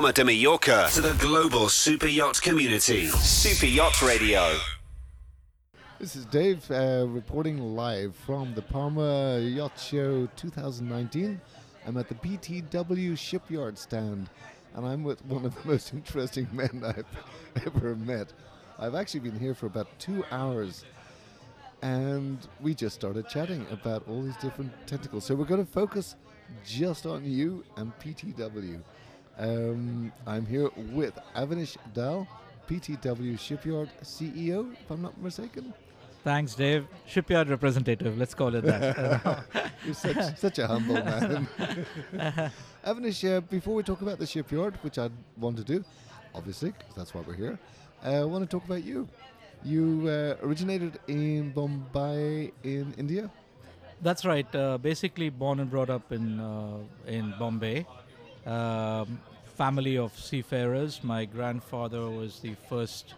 Palma de Mallorca to the global super yacht community. Super Yacht Radio. This is Dave uh, reporting live from the Palma Yacht Show 2019. I'm at the PTW shipyard stand and I'm with one of the most interesting men I've ever met. I've actually been here for about two hours and we just started chatting about all these different tentacles. So we're going to focus just on you and PTW. Um, I'm here with Avanish Dal, PTW Shipyard CEO, if I'm not mistaken. Thanks, Dave. Shipyard representative, let's call it that. You're such, such a humble man. Avanish, uh, before we talk about the shipyard, which I want to do, obviously, because that's why we're here, uh, I want to talk about you. You uh, originated in Bombay in India? That's right. Uh, basically, born and brought up in uh, in Bombay. Um, family of seafarers. My grandfather was the first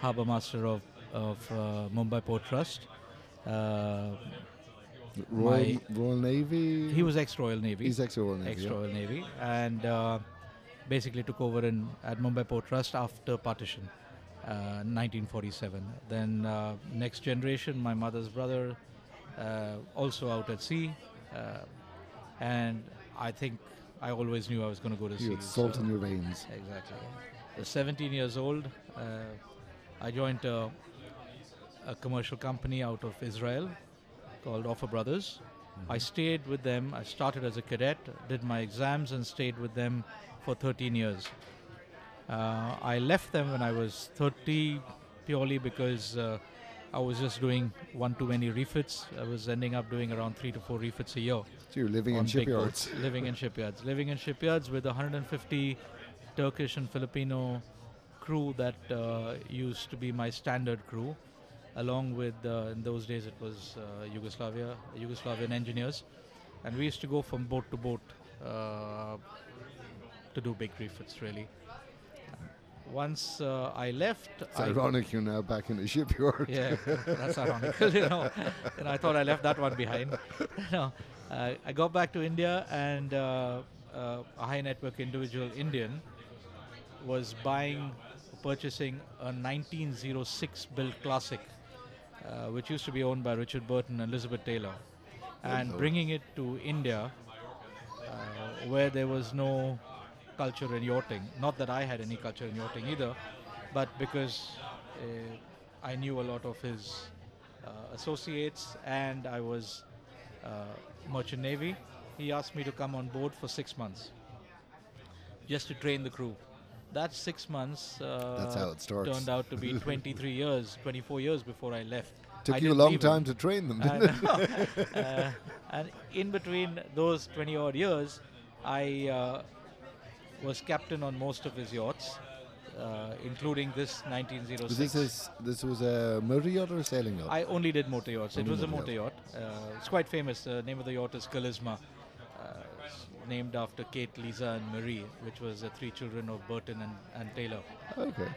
harbour master of of uh, Mumbai Port Trust. Uh, Royal, Royal Navy? he was ex Royal Navy. He's ex Royal Navy. ex yeah. Royal Navy, and uh, basically took over in at Mumbai Port Trust after partition, uh, 1947. Then uh, next generation, my mother's brother, uh, also out at sea, uh, and I think I always knew I was going to go to You sea. had salt so- in your veins. Exactly. At 17 years old, uh, I joined a, a commercial company out of Israel called Ofer Brothers. I stayed with them. I started as a cadet, did my exams, and stayed with them for 13 years. Uh, I left them when I was 30 purely because uh, I was just doing one too many refits. I was ending up doing around three to four refits a year So you're living in shipyards. boats, living in shipyards, living in shipyards with 150 Turkish and Filipino crew that uh, used to be my standard crew, along with uh, in those days it was uh, Yugoslavia, Yugoslavian engineers, and we used to go from boat to boat uh, to do big refits. Really. Once uh, I left, It's I ironic you're now back in the shipyard. yeah, that's ironical, you know. And I thought I left that one behind. no, uh, I got back to India, and uh, uh, a high network individual Indian was buying, purchasing a 1906 built classic, uh, which used to be owned by Richard Burton and Elizabeth Taylor, and bringing it to India, uh, where there was no culture in yachting. Not that I had any culture in yachting either, but because uh, I knew a lot of his uh, associates and I was uh, merchant navy, he asked me to come on board for six months just to train the crew. That six months uh, That's how it starts. turned out to be 23 years, 24 years before I left. Took I you a long time to train them, didn't it? uh, and in between those 20 odd years, I uh, was captain on most of his yachts, uh, including this 1906. This his, this was a motor yacht or a sailing yacht? I only did motor yachts. It Only was a motor motor yacht. Uh, it's quite famous. The name of the yacht is Kalizma, uh, named after Kate, Lisa, and Marie, which was the three children of Burton and, and Taylor. okay.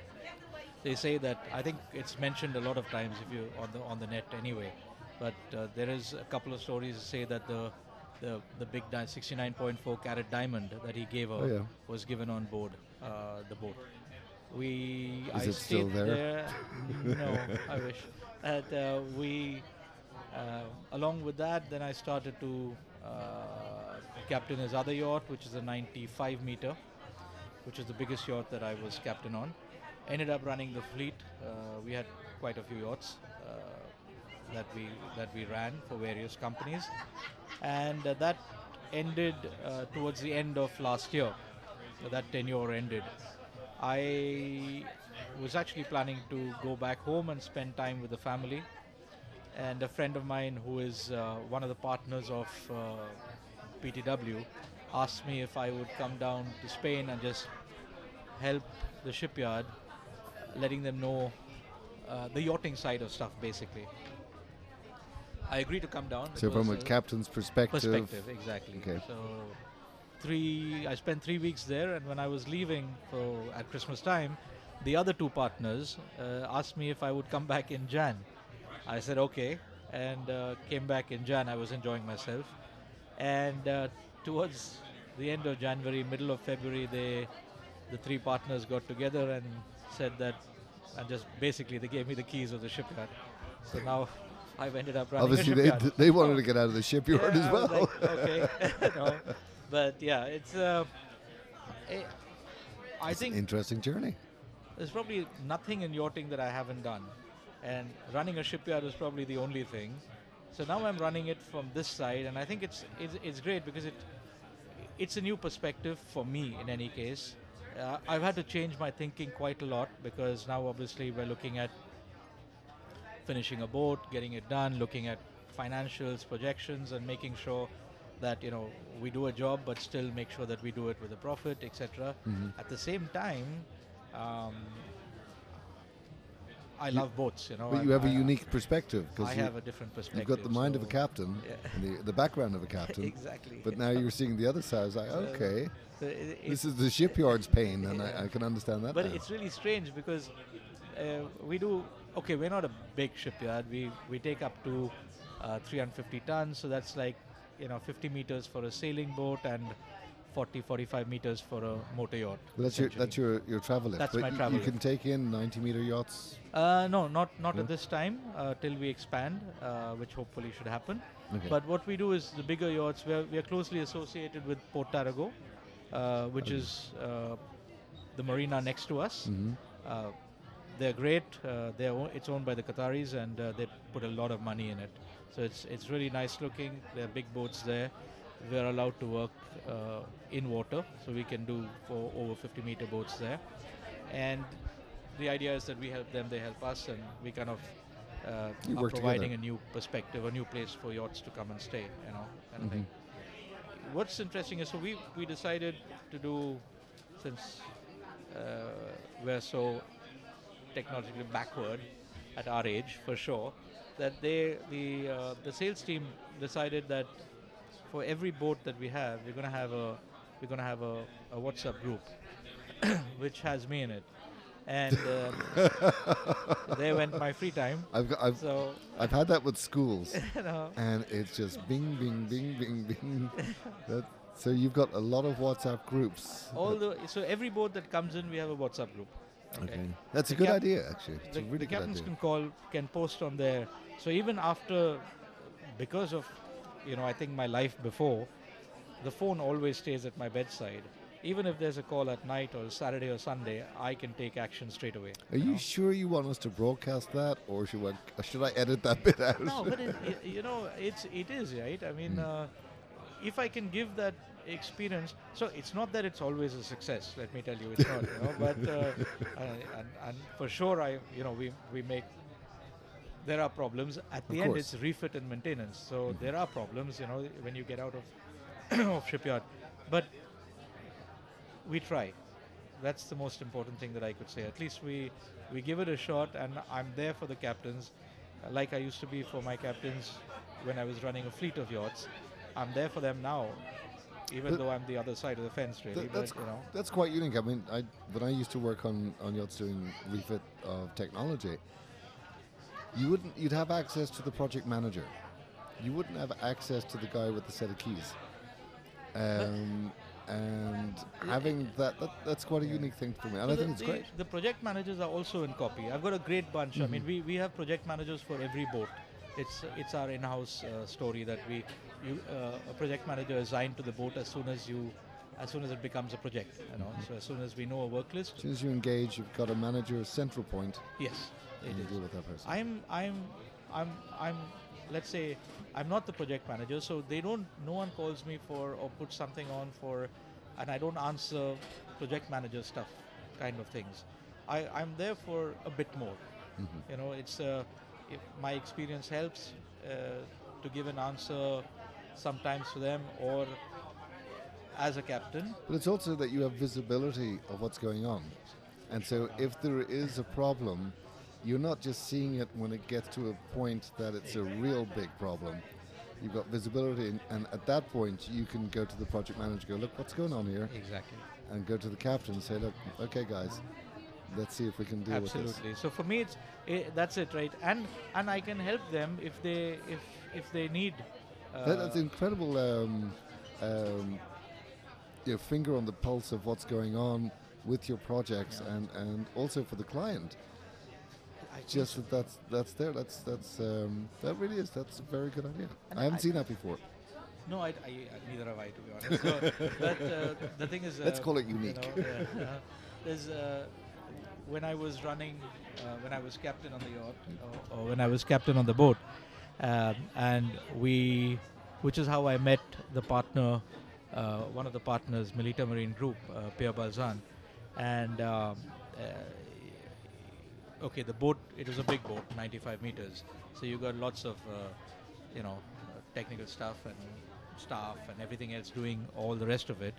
They say that I think it's mentioned a lot of times if you on the on the net anyway. But uh, there is a couple of stories that say that the the the big di- 69.4 carat diamond that he gave her Oh, yeah. was given on board uh, the boat. We Is I it still stayed there? no, I wish. And uh, we uh, along with that, then I started to uh, captain his other yacht, which is a 95 meter, which is the biggest yacht that I was captain on. Ended up running the fleet. Uh, we had quite a few yachts uh, that we that we ran for various companies, and uh, that ended uh, towards the end of last year. That tenure ended. I was actually planning to go back home and spend time with the family. And a friend of mine, who is uh, one of the partners of PTW, asked me if I would come down to Spain and just help the shipyard, letting them know uh, the yachting side of stuff, basically. I agreed to come down. So from a uh, captain's perspective, perspective exactly Okay. so three i spent three weeks there and when i was leaving for at christmas time the other two partners uh, asked me if i would come back in jan i said okay and uh, came back in jan i was enjoying myself and uh, towards the end of january middle of february they the three partners got together and said that, and just basically they gave me the keys of the shipyard. So now I've ended up running Obviously, they, shipyard. they wanted to get out of the shipyard Yeah, as well. like, okay, no. but yeah, it's. Uh, eh, I It's an think interesting journey. there's probably nothing in yachting that I haven't done, and running a shipyard is probably the only thing. So now I'm running it from this side, and I think it's it's, it's great because it it's a new perspective for me in any case. Uh, I've had to change my thinking quite a lot because now obviously we're looking at finishing a boat, getting it done, looking at financials, projections, and making sure that you know we do a job, but still make sure that we do it with a profit, etc. At the same time, um, I love boats. You know, But you have a I- unique perspective I because have a different perspective. you've got the mind of a captain Yeah. and the, the background of a captain. exactly. But now you're seeing the other side. I was like, So, okay, so it- this is the shipyard's pain, and Yeah. I, I can understand that. But now. it's really strange because uh, we do okay. We're not a big shipyard. We we take up to uh, 350 tons, so that's like you know 50 meters for a sailing boat and 40 45 meters for a motor yacht. But that's your that's your your travel lift. That's but my you, travel you lift. can take in 90 meter yachts. Uh, no, not not No? at this time. Uh, till we expand, uh, which hopefully should happen. Okay. But what we do is the bigger yachts. We are, we are closely associated with Port Tarraco, uh, which Okay. is uh, the marina next to us. hmm Uh, they're great. Uh, they're o- it's owned by the Qataris, and uh, they put a lot of money in it. So it's it's really nice looking. There are big boats there. We're allowed to work uh, in water, so we can do for over 50 meter boats there. And the idea is that we help them, they help us, and we kind of uh, You are work providing together. a new perspective, a new place for yachts to come and stay. You know, kind of thing. What's interesting is so we we decided to do since uh, we're so technologically backward at our age for sure that they the uh, the sales team decided that for every boat that we have we're going to have a we're going to have a, a WhatsApp group which has me in it. And uh, there went my free time. I've got, I've so I've had that with schools, know. And it's just bing bing bing bing bing. that, so you've got a lot of WhatsApp groups. all the so every boat that comes in we have a WhatsApp group Okay, that's a The good cap- idea actually. It's the, a really the good captains idea. can call can post on there so even after because of you know i think my life before the phone always stays at my bedside even if there's a call at night or saturday or sunday i can take action straight away Are you know? sure you want us to broadcast that, or should I or should I edit that bit out? no but it, it, you know it's it is right i mean Mm. uh, if i can give that experience. So it's not that it's always a success let me tell you it's not you know but uh, and, and for sure i you know we we make there are problems. At the end course. it's refit and maintenance. So Mhm. there are problems you know when you get out of of shipyard. But we try. That's the most important thing that i could say. At least we we give it a shot and i'm there for the captains. Uh, like i used to be for my captains when i was running a fleet of yachts i'm there for them now even But- though i'm the other side of the fence really Th- but that's you know That's quite unique. I mean, I when I used to work on on yachts doing refit of technology, you wouldn't you'd have access to the project manager. You wouldn't have access to the guy with the set of keys. Um, and having that, that that's quite a Yeah. unique thing for me, and So I the, think it's great. The project managers are also in copy. I've got a great bunch. I mean, Mhm. we, we have project managers for every boat. It's it's our in-house uh, story that we you uh, a project manager is assigned to the boat as soon as you as soon as it becomes a project. You know, Mhm. so as soon as we know a work list, As soon as you engage, you've got a manager a central point, yes, it and you is. deal with that person. I'm I'm I'm I'm let's say I'm not the project manager, so they don't no one calls me for or puts something on for and I don't answer project manager stuff kind of things. I, I'm there for a bit more. Mhm. You know, it's uh, if my experience helps uh, to give an answer sometimes to them or as a captain. But it's also that you have visibility of what's going on. And so if there is a problem, you're not just seeing it when it gets to a point that it's a real big problem. You've got visibility, and, and at that point, you can go to the project manager, go, look, what's going on here? Exactly. And go to the captain and say, look, okay, guys, let's see if we can deal with this. Absolutely. So for me, it's eh, that's it, right? And and I can help them if they if if they need. Uh, That, that's incredible um, um, you know, finger on the pulse of what's going on with your projects Yeah. and, and also for the client. I Just that that's that's there. That's that's um, that really is. That's a very good idea. And I haven't I- seen that before. No, I, I, neither have I, to be honest. So, but uh, the thing is, uh, Let's call it you unique. know, yeah, uh, there's uh, when I was running, uh, when I was captain on the yacht, or, or when I was captain on the boat, um, and we, which is how I met the partner, uh, one of the partners, Milita Marine Group, uh, Pierre Balzan, and. Um, uh, okay, the boat, it was a big boat, 95 meters. So you got lots of, uh, you know, uh, technical stuff and staff and everything else doing all the rest of it.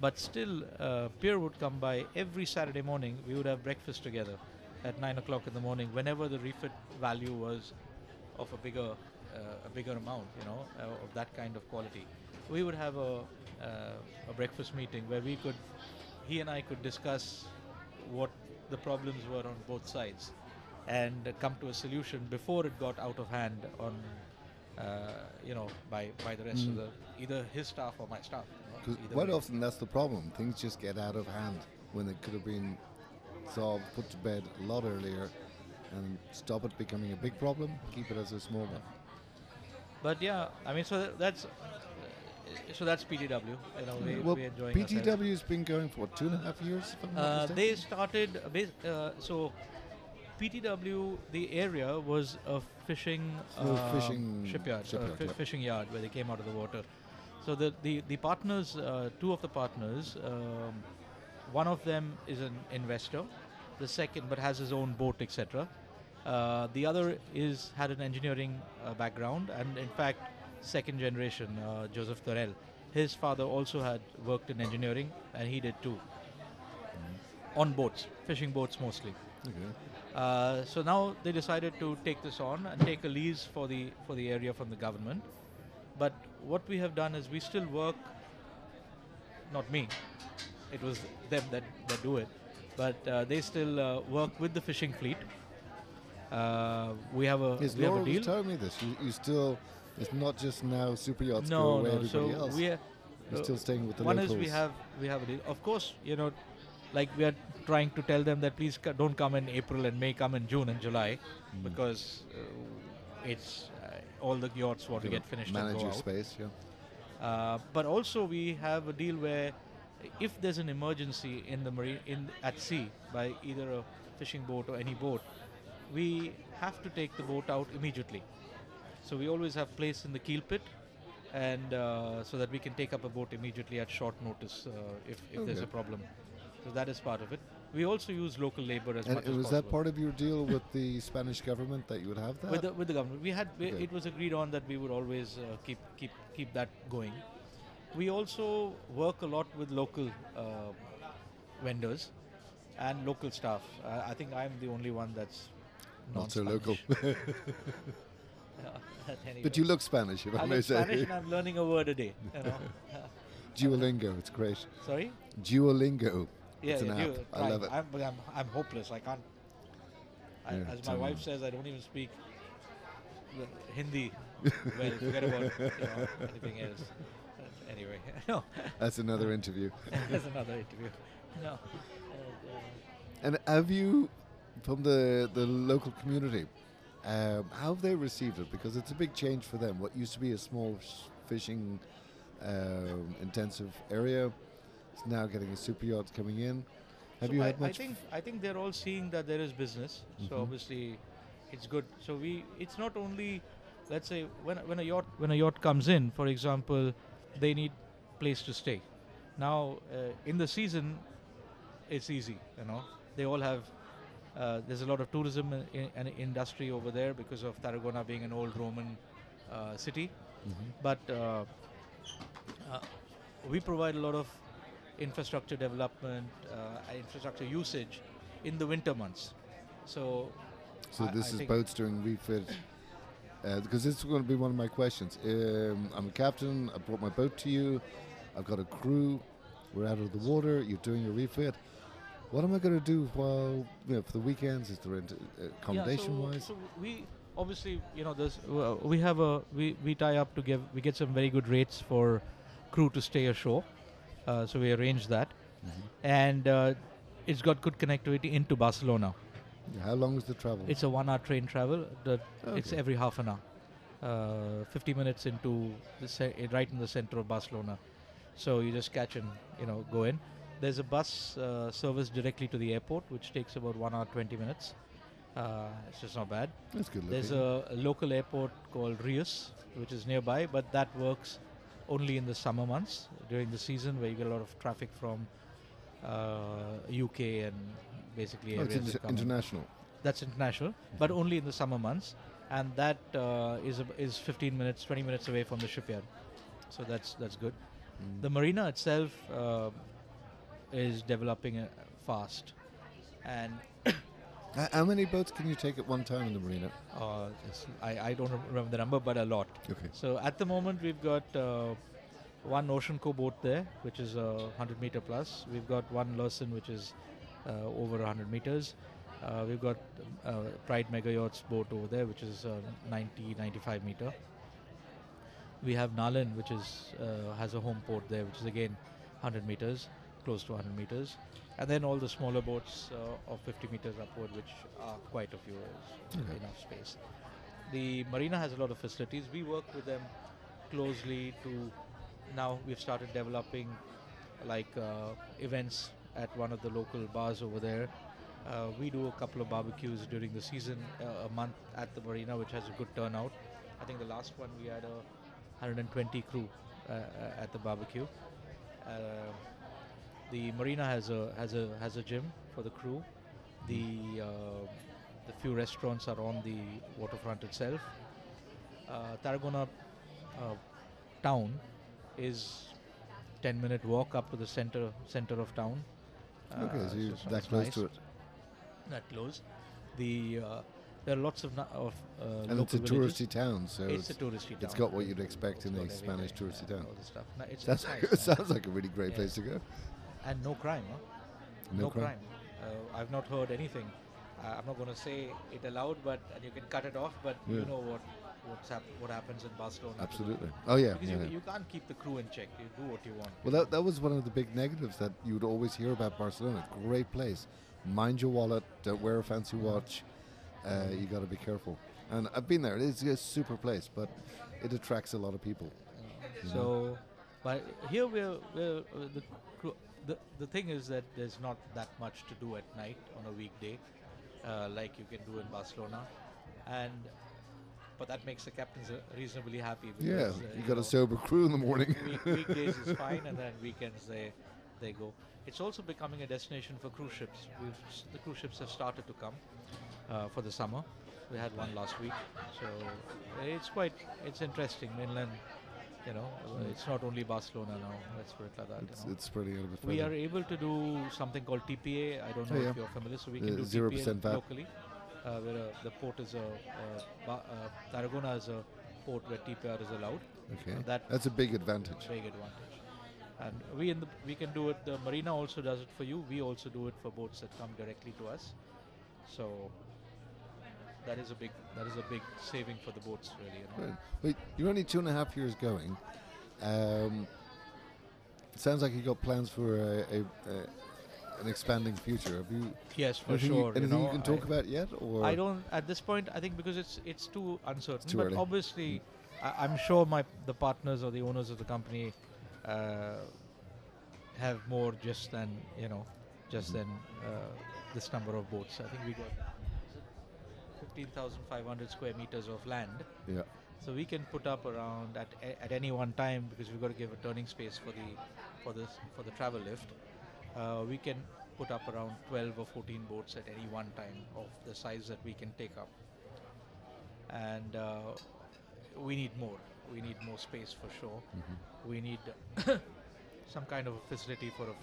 But still, uh, Pierre would come by every Saturday morning. We would have breakfast together at 9 o'clock in the morning whenever the refit value was of a bigger, uh, a bigger amount, you know, uh, of that kind of quality. We would have a, uh, a breakfast meeting where we could, he and I could discuss what the problems were on both sides and come to a solution before it got out of hand on uh, you know by by the rest of Mm. the either his staff or my staff you know, 'Cause either quite way. often that's the problem. Things just get out of hand when they could have been solved, put to bed a lot earlier, and stop it becoming a big problem. Keep it as a small one. but yeah i mean so tha- that's so that's ptw you know we, well, we're enjoying. PTW's been going for what, two and a half years. If I'm Uh, mistaken? they started uh, uh, so PTW. The area was a fishing uh, fishing shipyard, shipyard, uh, fi- yeah. fishing yard where they came out of the water. So the the, the partners, uh, two of the partners, um, one of them is an investor, the second but has his own boat, etc. Uh, the other is had an engineering uh, background and in fact second generation uh, Joseph Thorell. His father also had worked in engineering and he did too on boats, fishing boats mostly. Okay. Uh, so now they decided to take this on and take a lease for the for the area from the government. But what we have done is we still work. Not me. It was them that, that do it. But uh, they still uh, work with the fishing fleet. Uh, we have a Yes, we have Laura a was deal. telling me this. You, you still, it's not just now super yachts go no, away, no. So else. we are, You're uh, still staying with the one locals. is we have we have a deal. Of course, you know, like we are trying to tell them that please don't come in April and May, come in June and July, Mm. because uh, it's uh, all the yachts want to get finished manage and go your out. space. Yeah. Uh, but also we have a deal where if there's an emergency in the marine in at sea by either a fishing boat or any boat, we have to take the boat out immediately. So we always have place in the keel pit, and uh, so that we can take up a boat immediately at short notice uh, if, if there's a problem. So that is part of it. We also use local labor as And much was as that part of your deal with the Spanish government that you would have that? with the, with the government. We had Okay. it was agreed on that we would always uh, keep keep keep that going. We also work a lot with local uh, vendors and local staff. Uh, I think I'm the only one that's Not so local. anyway. but you look Spanish, if I I may say. Spanish and I'm learning a word a day. You know. Duolingo, it's great. Sorry. Duolingo. Yeah, it's an app. you- I try. love it. I'm, I'm, I'm hopeless. I can't. I, Yeah, as my wife says, I don't even speak Hindi. well, forget about you know, anything else. Uh, anyway, no, That's another interview. that's another interview. No. Uh, And have you, from the, the local community, um, how have they received it? Because it's a big change for them. What used to be a small fishing um, intensive area is now getting a super yacht coming in. Have so you I, had I much? think I think they're all seeing that there is business. So Mhm. obviously, it's good. So we it's not only, let's say when when a yacht when a yacht comes in, for example, they need place to stay. Now uh, in the season, it's easy. You know, they all have. Uh, there's a lot of tourism in, in, industry over there because of Tarragona being an old Roman uh, city Mhm. but uh, uh, we provide a lot of infrastructure development, uh, infrastructure usage in the winter months. So, So I- this I is boats doing refit. Uh, because this is going to be one of my questions. Um, I'm a captain. I brought my boat to you. I've got a crew. We're out of the water. You're doing your refit. What am I going to do while you know, for the weekends? Is there uh, accommodation yeah, so, wise? so we obviously you know there's uh, we have a we, we tie up to give we get some very good rates for crew to stay ashore. Uh, so we arrange that, Mm-hmm. and uh, it's got good connectivity into Barcelona. How long is the travel? It's a one-hour train travel. The, It's every half an hour. Uh, 50 minutes into the ce- eh, right in the center of Barcelona. So you just catch and you know go in. There's a bus uh, service directly to the airport, which takes about one hour 20 minutes. Uh, it's just not bad. That's good. There's a, a local airport called Reus, which is nearby, but that works only in the summer months during the season where you get a lot of traffic from uh, UK and basically Oh, areas inter- that come in. international. That's international, but only in the summer months, and that uh, is ab- is 15 minutes, 20 minutes away from the shipyard. So that's that's good. Mm. The marina itself uh, is developing uh, fast, and How many boats can you take at one time in the marina? uh, I, I don't remember the number, but a lot. Okay. So at the moment we've got uh, one Oceanco boat there, which is uh, 100 meter plus. We've got one Lurssen, which is uh, over 100 meters. Uh, we've got uh, Pride Mega Yachts boat over there, which is uh, 90, 95 meter. We have Nalan, which is uh, has a home port there, which is again 100 meters, close to 100 meters. And then all the smaller boats uh, of 50 meters upward, which are quite a few, Okay. enough space. The marina has a lot of facilities. We work with them closely to now we've started developing like uh, events at one of the local bars over there. Uh, we do a couple of barbecues during the season, uh, a month at the marina, which has a good turnout. I think the last one we had a 120 crew uh, uh, at the barbecue. Uh, the marina has a has a has a gym for the crew. The uh, the few restaurants are on the waterfront itself. Uh, Tarragona uh, town is 10 minute walk up to the center center of town. Okay, Uh, so you're it's- that close nice. to it. That close. The uh, there are lots of na- of uh, And it's a villages. touristy town, so It's it's, a touristy town. it's got what you'd expect It's in a Spanish touristy town. all this stuff. No, it's, like, nice, it sounds like a really great Yeah. place to go. And no crime. Huh? No crime. Uh, I've not heard anything. Uh, I'm not going to say it aloud, but and you can cut it off. But you know what what's hap- what happens in Barcelona. Absolutely. Oh yeah. Because yeah. you, you can't keep the crew in check. You do what you want. Well, that, that was one of the big negatives that you would always hear about Barcelona. Great place. Mind your wallet. Don't wear a fancy watch. Uh, you got to be careful. And I've been there. It's a super place, but it attracts a lot of people. So, but here we're, we're uh, the, the the thing is that there's not that much to do at night on a weekday, uh, like you can do in Barcelona, and but that makes the captains uh, reasonably happy. Yeah, Because, uh, you got know, a sober crew in the morning. week, weekdays is fine, and then weekends they they go. It's also becoming a destination for cruise ships. We've, the cruise ships have started to come uh, for the summer. We had one last week, so it's quite it's interesting. Mainland, you know, uh, it's not only Barcelona now. Let's put it like that. it's, you know. it's spreading out a bit We are able to do something called TPA. I don't know Oh, yeah. if you're familiar, so we can do 0% TPA VAT. locally. Uh, where uh, the port is a uh, uh, Tarragona is a port where TPR is allowed. Okay. that- That's a big advantage. Big advantage. And we in the we can do it. The marina also does it for you. We also do it for boats that come directly to us. So that is a big that is a big saving for the boats, really. You know? Wait, you're only two and a half years going. Um, it sounds like you got plans for a, a, a an expanding future. Have you Yes, for anything, sure. you, anything know, you can talk I- about yet? Or I don't at this point. I think because it's it's too uncertain. too but early. obviously, I, I'm sure my the partners or the owners of the company uh, have more just than you know, just Mhm. than uh, this number of boats. I think we got 15,500 square meters of land. Yeah. So we can put up around at at any one time because we've got to give a turning space for the for this for the travel lift. Uh, we can put up around 12 or 14 boats at any one time of the size that we can take up. And uh, we need more. We need more space for sure. Mhm. We need some kind of a facility for a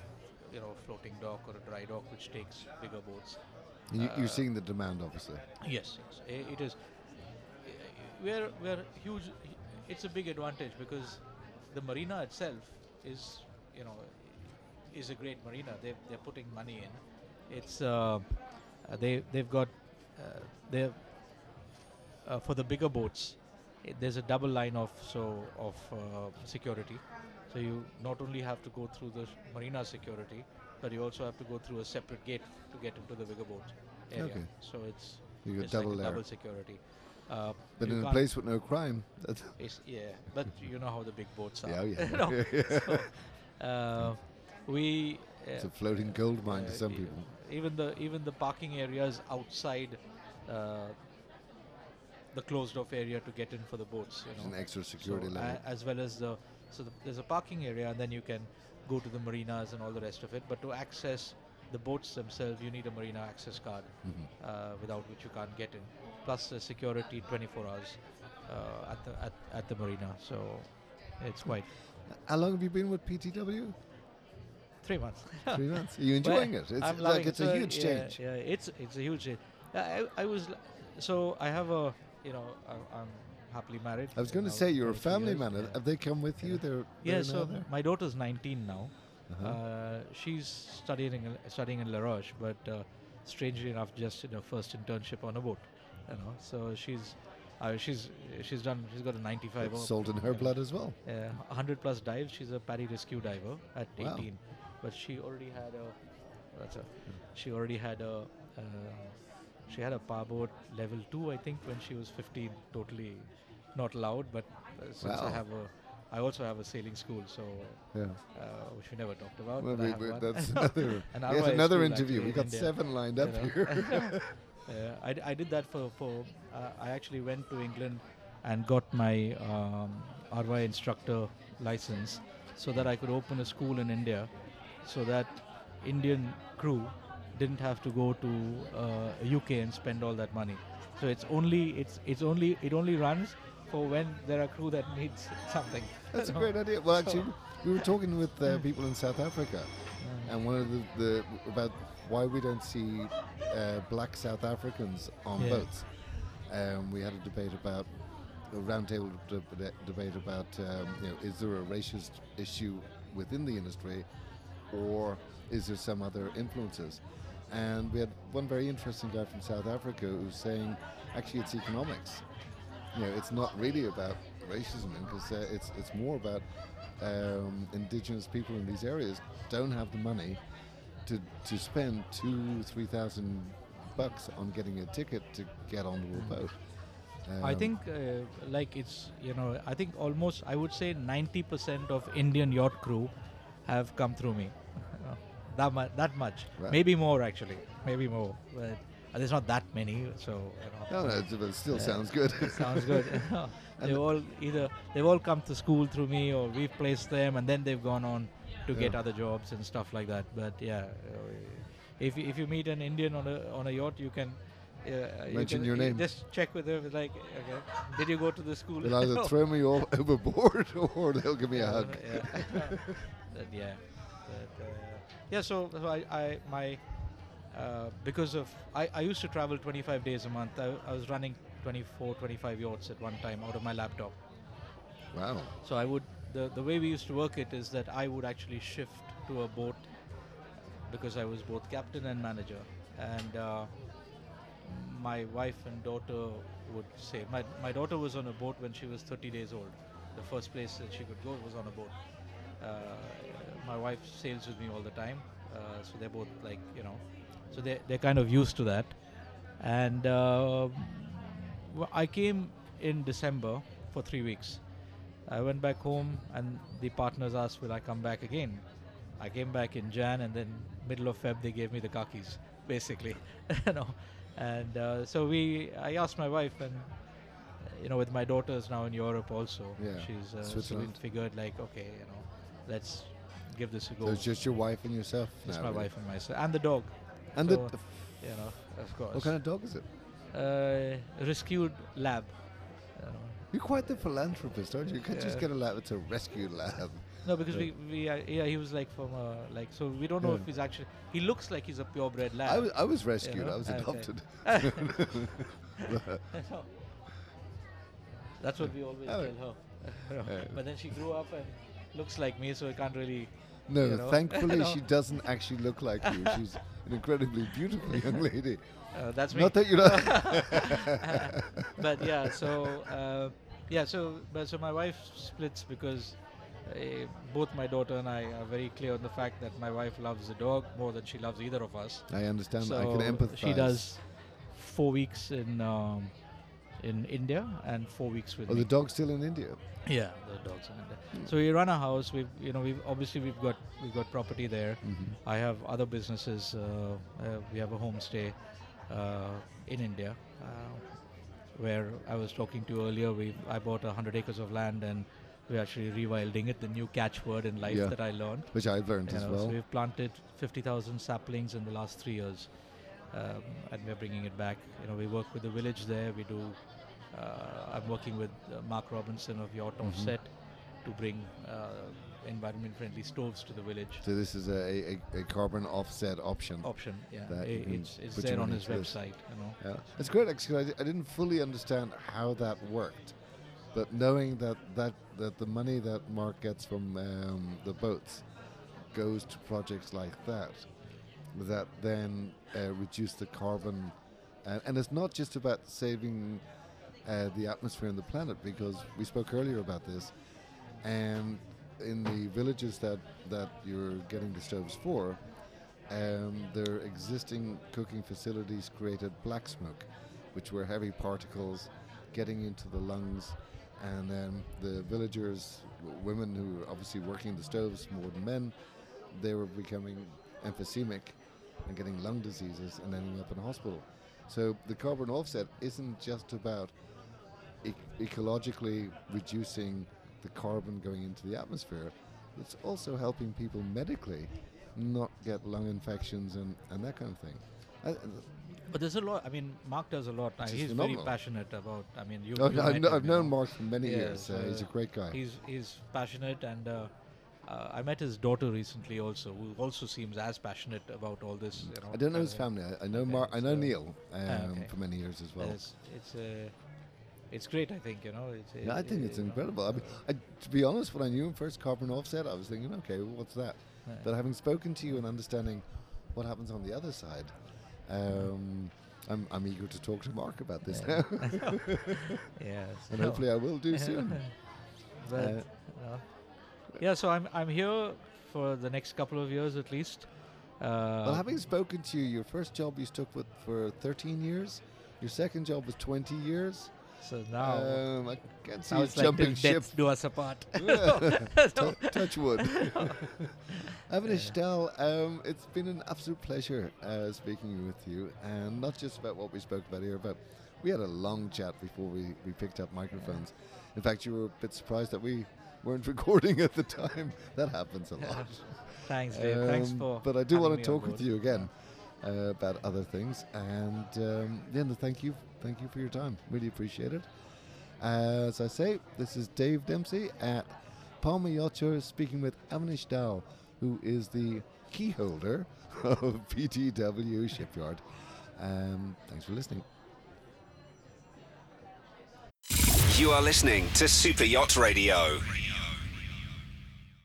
you know floating dock or a dry dock which takes bigger boats. You, Uh, you're seeing the demand, obviously. Yes, yes, it is. We're we're huge. It's a big advantage because the marina itself is, you know, is a great marina. They they're putting money in. It's uh, uh, they they've got uh, they uh, for the bigger boats. i there's a double line of so of uh, security. So you not only have to go through the marina security, but you also have to go through a separate gate to get into the bigger boat area. Okay. So it's You it's double like double security. Uh, But in a place with no crime, that's yeah, but you know how the big boats are. yeah, yeah. You know, so, uh, we it's uh, a floating gold mine to uh, some people. Even the even the parking areas outside uh, the closed off area to get in for the boats. You It's know, an extra security so, level. as well as the so the, there's a parking area and then you can go to the marinas and all the rest of it. But to access the boats themselves, you need a marina access card, Mhm. uh, without which you can't get in. Plus the security 24 hours uh, at the at, at the marina. So it's quite How long have you been with PTW? three months. Three months. Are you Well, enjoying it? It's I'm like it's it. a So, huge yeah, change. Yeah, it's it's a huge change. I, I was so I have a you know I, I'm happily married. I was going to say you're a family years, man. yeah. Have they come with you? Yeah. They're, Yeah, they're so there? my daughter's 19 now. Uh-huh. Uh, she's studying in, studying in La Roche, but uh, strangely enough, just in her first internship on a boat. You know, so she's uh, she's she's done. She's got a 95. It's salt in her know, blood as well. uh, 100 plus dives. She's a PADI rescue diver at Wow. 18, but she already had a. That's a. She already had a. She had a power boat level two, I think, when she was 15. Totally not allowed, but uh, since Wow. I have a, I also have a sailing school, so Yeah. uh, which we never talked about. Well, we, we, that's another, An yet another interview. We've got India, seven lined up know. here. Yeah, I, d- I did that for, for uh, I actually went to England and got my um, RYA instructor license so that I could open a school in India so that Indian crew didn't have to go to uh, UK and spend all that money. So it's only it's it's only it only runs for when there are crew that needs something. That's a great idea. Well, actually, we were talking with uh, people in South Africa, and one of the, the about why we don't see uh, black South Africans on Yeah. boats. Um, we had a debate about a roundtable deb- debate about um, you know is there a racist issue within the industry, or is there some other influences? And we had one very interesting guy from South Africa who was saying actually it's economics you know, it's not really about racism because uh, it's it's more about um, indigenous people in these areas don't have the money to to spend two three thousand bucks on getting a ticket to get onto a boat. I Um, think, uh, like it's you know, I think almost I would say 90% of Indian yacht crew have come through me. That much, that much, Right. maybe more actually, maybe more. But uh, there's not that many, so you know. no, no, it, it still Yeah. sounds good. Sounds good. they've all either they've all come to school through me, or we've placed them, and then they've gone on to get other jobs and stuff like that. But yeah, uh, if you- if you meet an Indian on a on a yacht, you can. Uh, you Mention can- your you name. Just check with them. Like, okay, did you go to the school? They'll either throw me overboard or they'll give me a hug. Yeah. Yeah. But, uh, yeah. So, so I, I my uh, because of I, I used to travel 25 days a month. I, I was running 24, 25 yachts at one time out of my laptop. Wow. So I would the the way we used to work it is that I would actually shift to a boat because I was both captain and manager, and uh, my wife and daughter would say my my daughter was on a boat when she was 30 days old. The first place that she could go was on a boat. Uh, my wife sails with me all the time, uh, so they're both like you know, so they they're kind of used to that. And uh, I came in December for three weeks. I went back home, and the partners asked, "Will I come back again?" I came back in Jan, and then middle of Feb they gave me the keys, basically, you know. And uh, so we, I asked my wife, and you know, with my daughters now in Europe also, Yeah, she's uh, so we figured like, okay, you know, let's give this a go. So it's just your wife and yourself It's my really? wife and myself, and the dog, And So, the, you know, of course. what kind of dog is it? uh, rescued lab. you know. You're quite the philanthropist, aren't you? You can't just get a lab. It's a rescue lab. No, because we, we uh, yeah, he was like from uh, like so we don't know Yeah. if he's actually he looks like he's a purebred lab. I was, I was rescued. know? I was adopted. No. That's what we always tell her. You. But then she grew up and looks like me, so I can't really. No, you know? thankfully No. she doesn't actually look like you. She's an incredibly beautiful young lady. Uh, that's me. Not that you know. but yeah, so uh, yeah, so but so my wife splits because eh, both my daughter and I are very clear on the fact that my wife loves the dog more than she loves either of us. I understand. so I can empathize. She does four weeks in um, in India and four weeks with Oh, me. the dog's still in India. Yeah, the dogs in India. So we run a house. We've you know we've obviously we've got we've got property there. I have other businesses. Uh, uh, we have a homestay uh, in India, uh, where I was talking to earlier. We I bought hundred acres of land and we're actually rewilding it. The new catchword in life Yeah. that I learned. Which I've learned You as know, well. So we've planted 50,000 saplings in the last three years, um, and we're bringing it back. You know, we work with the village there. We do. Uh, I'm working with uh, Mark Robinson of Yacht Mm-hmm. Offset to bring uh, environment-friendly stoves to the village. So this is a, a, a carbon offset option. Option, yeah. That can it's it's there on his website. You know. Yeah, it's great actually. I, I didn't fully understand how that worked, but knowing that that that the money that Mark gets from um, the boats goes to projects like that, that then uh, reduce the carbon, and, and it's not just about saving uh, the atmosphere and the planet because we spoke earlier about this, and in the villages that that you're getting the stoves for, um, their existing cooking facilities created black smoke, which were heavy particles getting into the lungs, and then the villagers, women who were obviously working the stoves more than men, they were becoming emphysemic and getting lung diseases and ending up in hospital. So the carbon offset isn't just about e- ecologically reducing the carbon going into the atmosphere, it's also helping people medically not get lung infections and, and that kind of thing. I, But there's a lot. I mean, Mark does a lot. Uh, he's very passionate about. I mean, you. I've, you I've, kn- him, I've you known know. Mark for many Yeah, years. Uh, he's a great guy. He's he's passionate, and uh, uh, I met his daughter recently also, who also seems as passionate about all this. You know, I don't know his uh, family. I, I know Mark. I know Neil um, okay. for many years as well. It's it's uh, it's great. I think you know. It's, Yeah, I think it's incredible. I mean, I, to be honest, when I knew him first, carbon offset, I was thinking, okay, well, what's that? Yeah. But having spoken to you and understanding what happens on the other side, um, I'm, I'm eager to talk to Mark about this Yeah. now, yeah. and so- hopefully I will do soon. but, Uh, uh, yeah, so I'm I'm here for the next couple of years at least. Uh, well, having spoken to you, your first job you stuck with for 13 years. Your second job was 20 years. So now Um, I can see it's like jumping till ship. do us apart. Tou- touch wood. Avanish Dal, um, it's been an absolute pleasure uh, speaking with you, and not just about what we spoke about here, but we had a long chat before we, we picked up microphones. In fact, you were a bit surprised that we weren't recording at the time. That happens a lot. Thanks, Dave. Thanks Um, for. But I do want to talk with you again uh, about other things, and um, yeah, no, thank you, thank you for your time. Really appreciate it. As I say, this is Dave Dempsey at Palma Yacht speaking with Avanish Dow, who is the key holder of PTW Shipyard. Um, thanks for listening. You are listening to Super Yacht Radio.